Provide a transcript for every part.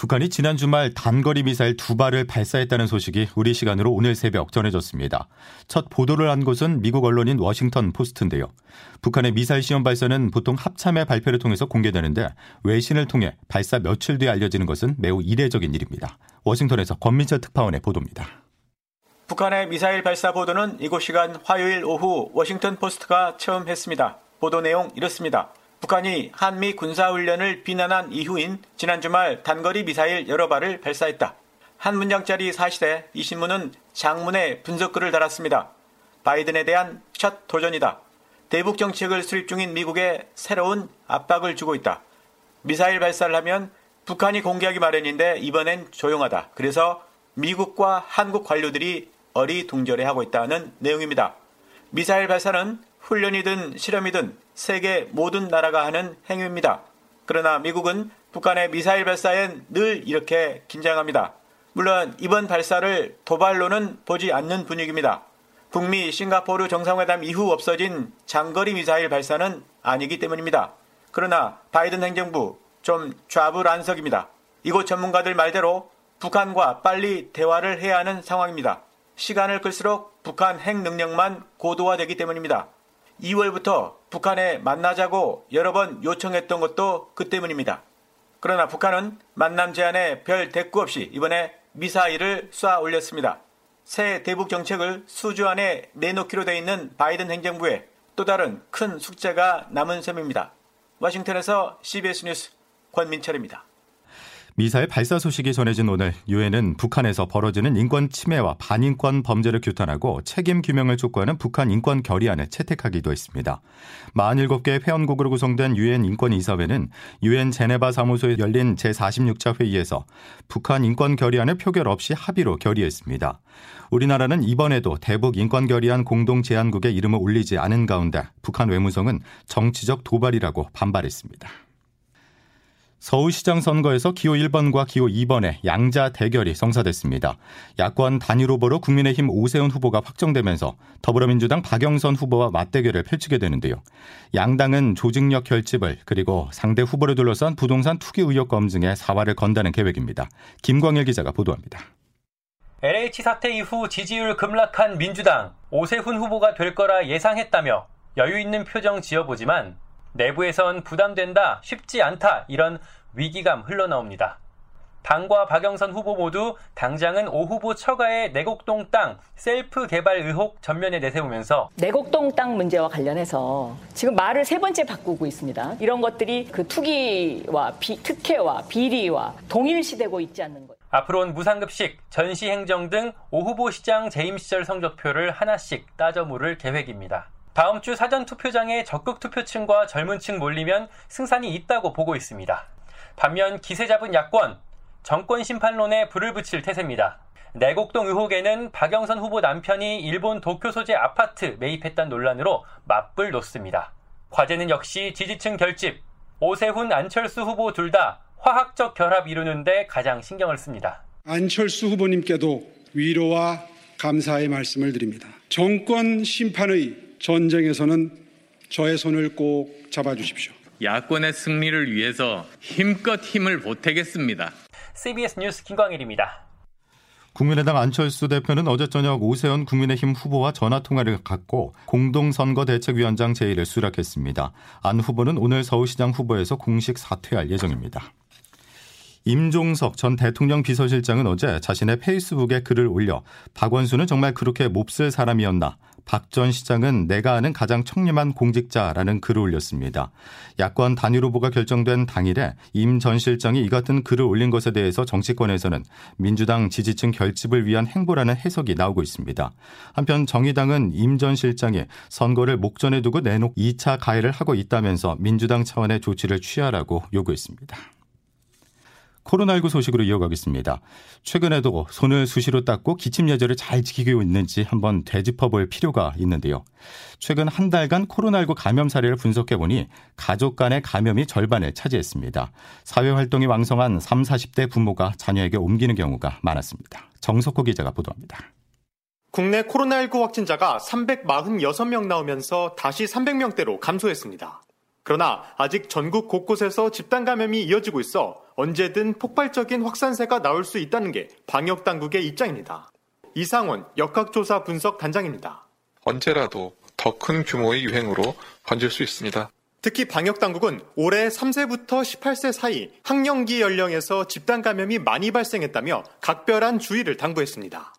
북한이 지난 주말 단거리 미사일 두 발을 발사했다는 소식이 우리 시간으로 오늘 새벽 전해졌습니다. 첫 보도를 한 곳은 미국 언론인 워싱턴 포스트인데요. 북한의 미사일 시험 발사는 보통 합참의 발표를 통해서 공개되는데 외신을 통해 발사 며칠 뒤에 알려지는 것은 매우 이례적인 일입니다. 워싱턴에서 권민철 특파원의 보도입니다. 북한의 미사일 발사 보도는 이곳 시간 화요일 오후 워싱턴 포스트가 처음 했습니다. 보도 내용 이렇습니다. 북한이 한미 군사훈련을 비난한 이후인 지난 주말 단거리 미사일 여러 발을 발사했다. 한 문장짜리 사실에 이 신문은 장문의 분석글을 달았습니다. 바이든에 대한 첫 도전이다. 대북 정책을 수립 중인 미국에 새로운 압박을 주고 있다. 미사일 발사를 하면 북한이 공개하기 마련인데 이번엔 조용하다. 그래서 미국과 한국 관료들이 어리둥절해하고 있다는 내용입니다. 미사일 발사는 훈련이든 실험이든 세계 모든 나라가 하는 행위입니다. 그러나 미국은 북한의 미사일 발사엔 늘 이렇게 긴장합니다. 물론 이번 발사를 도발로는 보지 않는 분위기입니다. 북미 싱가포르 정상회담 이후 없어진 장거리 미사일 발사는 아니기 때문입니다. 그러나 바이든 행정부 좀 좌불안석입니다. 이곳 전문가들 말대로 북한과 빨리 대화를 해야 하는 상황입니다. 시간을 끌수록 북한 핵 능력만 고도화되기 때문입니다. 2월부터 북한에 만나자고 여러 번 요청했던 것도 그 때문입니다. 그러나 북한은 만남 제안에 별 대꾸 없이 이번에 미사일을 쏴 올렸습니다. 새 대북 정책을 수주 안에 내놓기로 돼 있는 바이든 행정부에 또 다른 큰 숙제가 남은 셈입니다. 워싱턴에서 CBS 뉴스 권민철입니다. 미사일 발사 소식이 전해진 오늘 유엔은 북한에서 벌어지는 인권 침해와 반인권 범죄를 규탄하고 책임 규명을 촉구하는 북한 인권 결의안을 채택하기도 했습니다. 47개 회원국으로 구성된 유엔 인권 이사회는 유엔 제네바 사무소에 열린 제46차 회의에서 북한 인권 결의안을 표결 없이 합의로 결의했습니다. 우리나라는 이번에도 대북 인권 결의안 공동 제안국에 이름을 올리지 않은 가운데 북한 외무성은 정치적 도발이라고 반발했습니다. 서울시장 선거에서 기호 1번과 기호 2번의 양자 대결이 성사됐습니다. 야권 단일 후보로 국민의힘 오세훈 후보가 확정되면서 더불어민주당 박영선 후보와 맞대결을 펼치게 되는데요. 양당은 조직력 결집을 그리고 상대 후보를 둘러싼 부동산 투기 의혹 검증에 사활을 건다는 계획입니다. 김광일 기자가 보도합니다. LH 사태 이후 지지율 급락한 민주당 오세훈 후보가 될 거라 예상했다며 여유 있는 표정 지어보지만 내부에선 부담된다, 쉽지 않다, 이런 위기감 흘러나옵니다. 당과 박영선 후보 모두 당장은 오 후보 처가의 내곡동 땅 셀프 개발 의혹 전면에 내세우면서 내곡동 땅 문제와 관련해서 지금 말을 세 번째 바꾸고 있습니다. 이런 것들이 그 투기와 비, 특혜와 비리와 동일시되고 있지 않는 것. 앞으로는 무상급식, 전시행정 등 오 후보 시장 재임 시절 성적표를 하나씩 따져 물을 계획입니다. 다음 주 사전 투표장에 적극 투표층과 젊은 층 몰리면 승산이 있다고 보고 있습니다. 반면 기세 잡은 야권, 정권 심판론에 불을 붙일 태세입니다. 내곡동 의혹에는 박영선 후보 남편이 일본 도쿄 소재 아파트 매입했다는 논란으로 맞불 놓습니다. 과제는 역시 지지층 결집, 오세훈, 안철수 후보 둘 다 화학적 결합 이루는데 가장 신경을 씁니다. 안철수 후보님께도 위로와 감사의 말씀을 드립니다. 정권 심판의 전쟁에서는 저의 손을 꼭 잡아주십시오. 야권의 승리를 위해서 힘껏 힘을 보태겠습니다. CBS 뉴스 김광일입니다. 국민의당 안철수 대표는 어제 저녁 오세훈 국민의힘 후보와 전화 통화를 갖고 공동선거 대책위원장 제의를 수락했습니다. 안 후보는 오늘 서울시장 후보에서 공식 사퇴할 예정입니다. 임종석 전 대통령 비서실장은 어제 자신의 페이스북에 글을 올려 박원순은 정말 그렇게 몹쓸 사람이었나 박 전 시장은 내가 아는 가장 청렴한 공직자라는 글을 올렸습니다. 야권 단일 후보가 결정된 당일에 임 전 실장이 이 같은 글을 올린 것에 대해서 정치권에서는 민주당 지지층 결집을 위한 행보라는 해석이 나오고 있습니다. 한편 정의당은 임 전 실장이 선거를 목전에 두고 내놓 2차 가해를 하고 있다면서 민주당 차원의 조치를 취하라고 요구했습니다. 코로나19 소식으로 이어가겠습니다. 최근에도 손을 수시로 닦고 기침 예절을 잘 지키고 있는지 한번 되짚어 볼 필요가 있는데요. 최근 한 달간 코로나19 감염 사례를 분석해 보니 가족 간의 감염이 절반을 차지했습니다. 사회 활동이 왕성한 3, 40대 부모가 자녀에게 옮기는 경우가 많았습니다. 정석호 기자가 보도합니다. 국내 코로나19 확진자가 346명 나오면서 다시 300명대로 감소했습니다. 그러나 아직 전국 곳곳에서 집단 감염이 이어지고 있어 언제든 폭발적인 확산세가 나올 수 있다는 게 방역 당국의 입장입니다. 이상원 역학조사 분석 단장입니다. 언제라도 더 큰 규모의 유행으로 번질 수 있습니다. 특히 방역 당국은 올해 3세부터 18세 사이 학령기 연령에서 집단 감염이 많이 발생했다며 각별한 주의를 당부했습니다.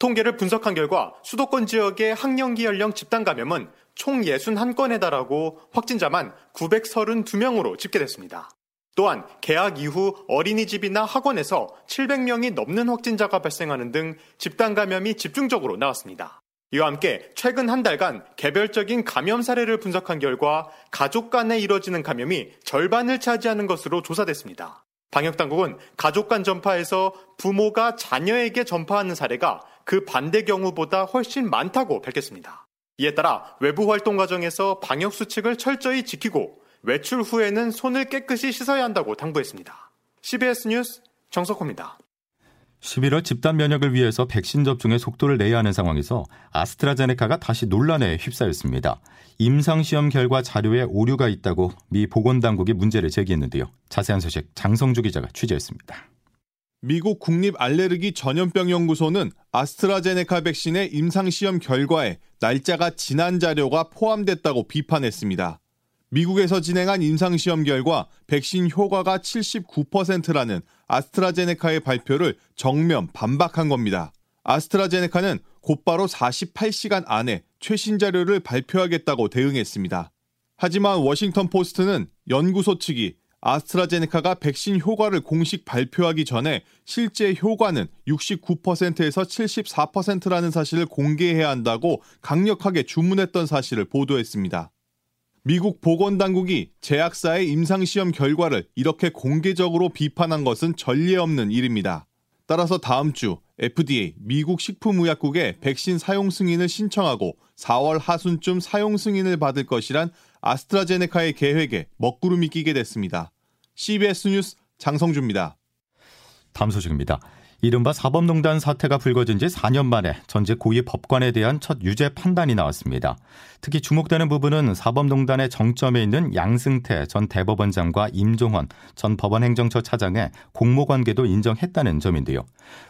통계를 분석한 결과 수도권 지역의 학령기 연령 집단 감염은 총 61건에 달하고 확진자만 932명으로 집계됐습니다. 또한 개학 이후 어린이집이나 학원에서 700명이 넘는 확진자가 발생하는 등 집단 감염이 집중적으로 나왔습니다. 이와 함께 최근 한 달간 개별적인 감염 사례를 분석한 결과 가족 간에 이뤄지는 감염이 절반을 차지하는 것으로 조사됐습니다. 방역당국은 가족 간 전파에서 부모가 자녀에게 전파하는 사례가 그 반대 경우보다 훨씬 많다고 밝혔습니다. 이에 따라 외부 활동 과정에서 방역 수칙을 철저히 지키고 외출 후에는 손을 깨끗이 씻어야 한다고 당부했습니다. CBS 뉴스 정석호입니다. 11월 집단 면역을 위해서 백신 접종의 속도를 내야 하는 상황에서 아스트라제네카가 다시 논란에 휩싸였습니다. 임상시험 결과 자료에 오류가 있다고 미 보건당국이 문제를 제기했는데요. 자세한 소식 장성주 기자가 취재했습니다. 미국 국립 알레르기 전염병 연구소는 아스트라제네카 백신의 임상 시험 결과에 날짜가 지난 자료가 포함됐다고 비판했습니다. 미국에서 진행한 임상 시험 결과 백신 효과가 79%라는 아스트라제네카의 발표를 정면 반박한 겁니다. 아스트라제네카는 곧바로 48시간 안에 최신 자료를 발표하겠다고 대응했습니다. 하지만 워싱턴 포스트는 연구소 측이 아스트라제네카가 백신 효과를 공식 발표하기 전에 실제 효과는 69%에서 74%라는 사실을 공개해야 한다고 강력하게 주문했던 사실을 보도했습니다. 미국 보건당국이 제약사의 임상시험 결과를 이렇게 공개적으로 비판한 것은 전례 없는 일입니다. 따라서 다음 주 FDA 미국 식품의약국에 백신 사용 승인을 신청하고 4월 하순쯤 사용 승인을 받을 것이란 아스트라제네카의 계획에 먹구름이 끼게 됐습니다. CBS 뉴스 장성주입니다. 다음 소식입니다. 이른바 사법농단 사태가 불거진 지 4년 만에 전직 고위 법관에 대한 첫 유죄 판단이 나왔습니다. 특히 주목되는 부분은 사법농단의 정점에 있는 양승태 전 대법원장과 임종헌 전 법원행정처 차장의 공모관계도 인정했다는 점인데요.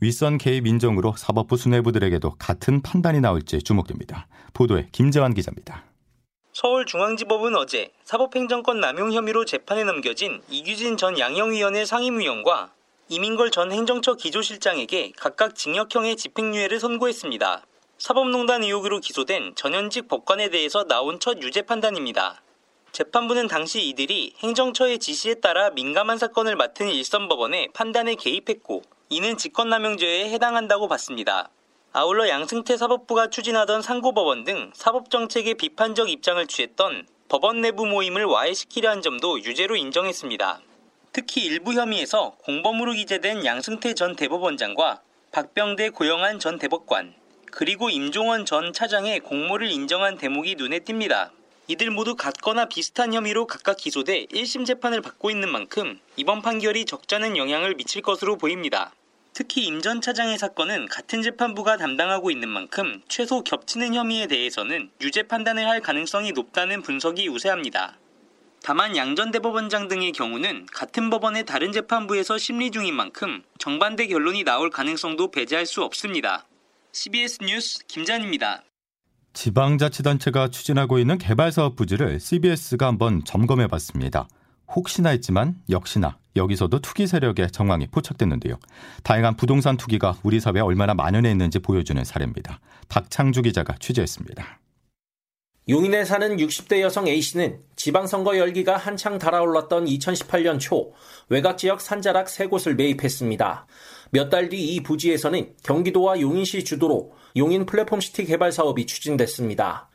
윗선 개입 인정으로 사법부 수뇌부들에게도 같은 판단이 나올지 주목됩니다. 보도에 김재환 기자입니다. 서울중앙지법은 어제 사법행정권 남용 혐의로 재판에 넘겨진 이규진 전 양형위원회 상임위원과 이민걸 전 행정처 기조실장에게 각각 징역형의 집행유예를 선고했습니다. 사법농단 의혹으로 기소된 전현직 법관에 대해서 나온 첫 유죄 판단입니다. 재판부는 당시 이들이 행정처의 지시에 따라 민감한 사건을 맡은 일선 법원의 판단에 개입했고 이는 직권남용죄에 해당한다고 봤습니다. 아울러 양승태 사법부가 추진하던 상고법원 등 사법정책에 비판적 입장을 취했던 법원 내부 모임을 와해시키려 한 점도 유죄로 인정했습니다. 특히 일부 혐의에서 공범으로 기재된 양승태 전 대법원장과 박병대 고영한 전 대법관, 그리고 임종원 전 차장의 공모를 인정한 대목이 눈에 띕니다. 이들 모두 같거나 비슷한 혐의로 각각 기소돼 1심 재판을 받고 있는 만큼 이번 판결이 적잖은 영향을 미칠 것으로 보입니다. 특히 임 전 차장의 사건은 같은 재판부가 담당하고 있는 만큼 최소 겹치는 혐의에 대해서는 유죄 판단을 할 가능성이 높다는 분석이 우세합니다. 다만 양 전 대법원장 등의 경우는 같은 법원의 다른 재판부에서 심리 중인 만큼 정반대 결론이 나올 가능성도 배제할 수 없습니다. CBS 뉴스 김잔입니다. 지방자치단체가 추진하고 있는 개발사업 부지를 CBS가 한번 점검해 봤습니다. 혹시나 했지만 역시나 여기서도 투기 세력의 정황이 포착됐는데요. 다양한 부동산 투기가 우리 사회에 얼마나 만연해 있는지 보여주는 사례입니다. 박창주 기자가 취재했습니다. 용인에 사는 60대 여성 A씨는 지방선거 열기가 한창 달아올랐던 2018년 초 외곽 지역 산자락 세 곳을 매입했습니다. 몇 달 뒤 이 부지에서는 경기도와 용인시 주도로 용인 플랫폼시티 개발 사업이 추진됐습니다.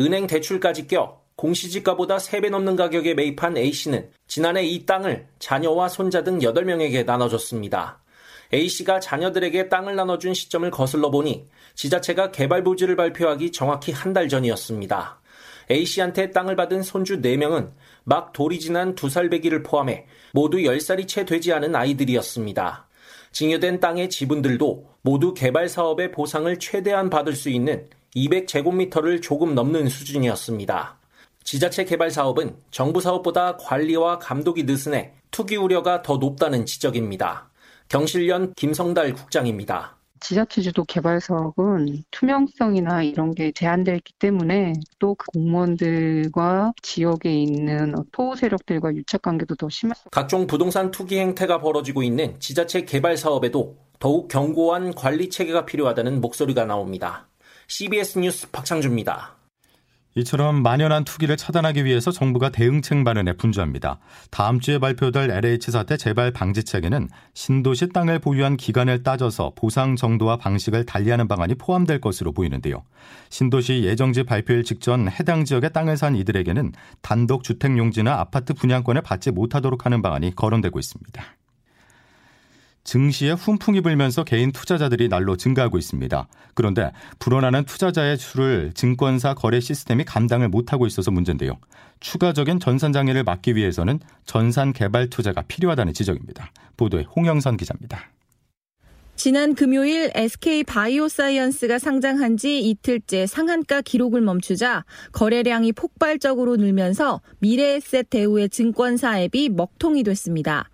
은행 대출까지 껴 공시지가보다 3배 넘는 가격에 매입한 A씨는 지난해 이 땅을 자녀와 손자 등 8명에게 나눠줬습니다. A씨가 자녀들에게 땅을 나눠준 시점을 거슬러 보니 지자체가 개발 부지를 발표하기 정확히 한 달 전이었습니다. A씨한테 땅을 받은 손주 4명은 막 돌이 지난 2살 배기를 포함해 모두 10살이 채 되지 않은 아이들이었습니다. 증여된 땅의 지분들도 모두 개발 사업의 보상을 최대한 받을 수 있는 200제곱미터를 조금 넘는 수준이었습니다. 지자체 개발 사업은 정부 사업보다 관리와 감독이 느슨해 투기 우려가 더 높다는 지적입니다. 경실련 김성달 국장입니다. 지자체주도 개발 사업은 투명성이나 이런 게 제한되어 있기 때문에 또 그 공무원들과 지역에 있는 토호 세력들과 유착 관계도 더 심할 수 각종 부동산 투기 행태가 벌어지고 있는 지자체 개발 사업에도 더욱 견고한 관리 체계가 필요하다는 목소리가 나옵니다. CBS 뉴스 박창주입니다. 이처럼 만연한 투기를 차단하기 위해서 정부가 대응책 마련에 분주합니다. 다음 주에 발표될 LH 사태 재발 방지책에는 신도시 땅을 보유한 기간을 따져서 보상 정도와 방식을 달리하는 방안이 포함될 것으로 보이는데요. 신도시 예정지 발표일 직전 해당 지역의 땅을 산 이들에게는 단독 주택 용지나 아파트 분양권을 받지 못하도록 하는 방안이 거론되고 있습니다. 증시에 훈풍이 불면서 개인 투자자들이 날로 증가하고 있습니다. 그런데 불어나는 투자자의 수를 증권사 거래 시스템이 감당을 못하고 있어서 문제인데요. 추가적인 전산 장애를 막기 위해서는 전산 개발 투자가 필요하다는 지적입니다. 보도에 홍영선 기자입니다. 지난 금요일 SK 바이오사이언스가 상장한 지 이틀째 상한가 기록을 멈추자 거래량이 폭발적으로 늘면서 미래에셋 대우의 증권사 앱이 먹통이 됐습니다.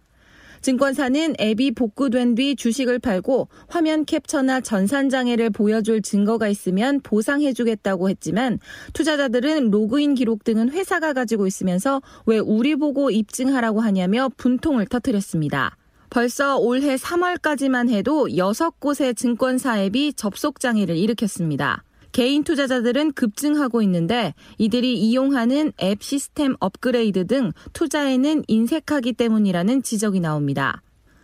증권사는 앱이 복구된 뒤 주식을 팔고 화면 캡처나 전산 장애를 보여줄 증거가 있으면 보상해주겠다고 했지만 투자자들은 로그인 기록 등은 회사가 가지고 있으면서 왜 우리 보고 입증하라고 하냐며 분통을 터뜨렸습니다. 벌써 올해 3월까지만 해도 6곳의 증권사 앱이 접속 장애를 일으켰습니다. 개인 투자자들은 급증하고 있는데 이들이 이용하는 앱 시스템 업그레이드 등 투자에는 인색하기 때문이라는 지적이 나옵니다.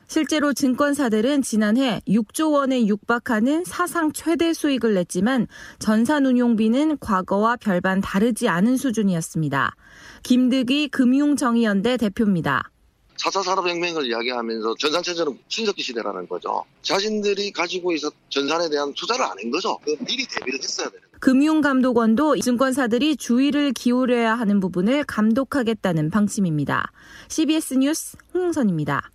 실제로 증권사들은 지난해 6조 원에 육박하는 사상 최대 수익을 냈지만 전산 운용비는 과거와 별반 다르지 않은 수준이었습니다. 김득이 금융정의연대 대표입니다. 4차 산업혁명을 이야기하면서 전산체제는 신석기 시대라는 거죠. 자신들이 가지고 있어 전산에 대한 투자를 안 한 거죠. 그 미리 대비를 했어야 되는 금융감독원도 증권사들이 주의를 기울여야 하는 부분을 감독하겠다는 방침입니다. CBS 뉴스 홍선입니다.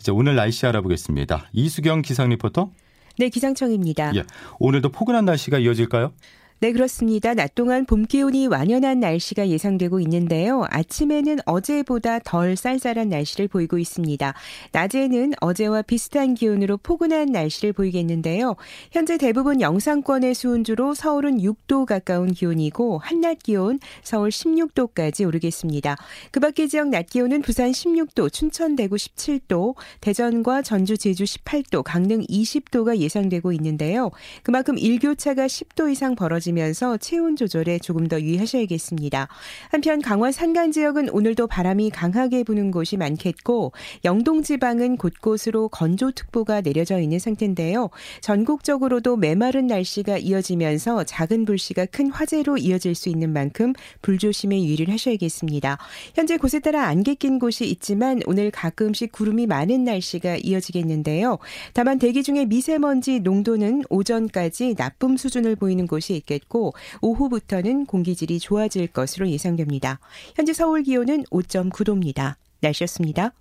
이제 오늘 날씨 알아보겠습니다. 이수경 기상 리포터. 네, 기상청입니다. 예, 오늘도 포근한 날씨가 이어질까요? 네, 그렇습니다. 낮 동안 봄 기온이 완연한 날씨가 예상되고 있는데요. 아침에는 어제보다 덜 쌀쌀한 날씨를 보이고 있습니다. 낮에는 어제와 비슷한 기온으로 포근한 날씨를 보이겠는데요. 현재 대부분 영상권의 수온주로 서울은 6도 가까운 기온이고 한낮 기온 서울 16도까지 오르겠습니다. 그 밖의 지역 낮 기온은 부산 16도, 춘천 대구 17도, 대전과 전주 제주 18도, 강릉 20도가 예상되고 있는데요. 그만큼 일교차가 10도 이상 벌어지 떨어지면서 체온 조절에 조금 더 유의하셔야겠습니다. 한편 강원 산간 지역은 오늘도 바람이 강하게 부는 곳이 많겠고 영동 지방은 곳곳으로 건조특보가 내려져 있는 상태인데요. 전국적으로도 메마른 날씨가 이어지면서 작은 불씨가 큰 화재로 이어질 수 있는 만큼 불조심에 유의를 하셔야겠습니다. 현재 곳에 따라 안개 낀 곳이 있지만 오늘 가끔씩 구름이 많은 날씨가 이어지겠는데요. 다만 대기 중에 미세먼지 농도는 오전까지 나쁨 수준을 보이는 곳이 있겠습니다. 있겠고 오후부터는 공기질이 좋아질 것으로 예상됩니다. 현재 서울 기온은 5.9도입니다. 날씨였습니다.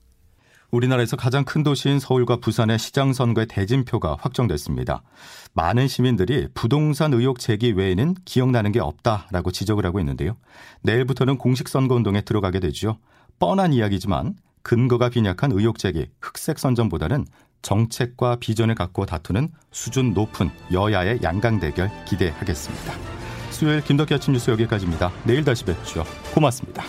우리나라에서 가장 큰 도시인 서울과 부산의 시장 선거의 대진표가 확정됐습니다. 많은 시민들이 부동산 의혹 제기 외에는 기억나는 게 없다라고 지적을 하고 있는데요. 내일부터는 공식 선거 운동에 들어가게 되죠. 뻔한 이야기지만 근거가 빈약한 의혹 제기, 흑색 선전보다는 정책과 비전을 갖고 다투는 수준 높은 여야의 양강 대결 기대하겠습니다. 수요일 김덕기 아침 뉴스 여기까지입니다. 내일 다시 뵙죠. 고맙습니다.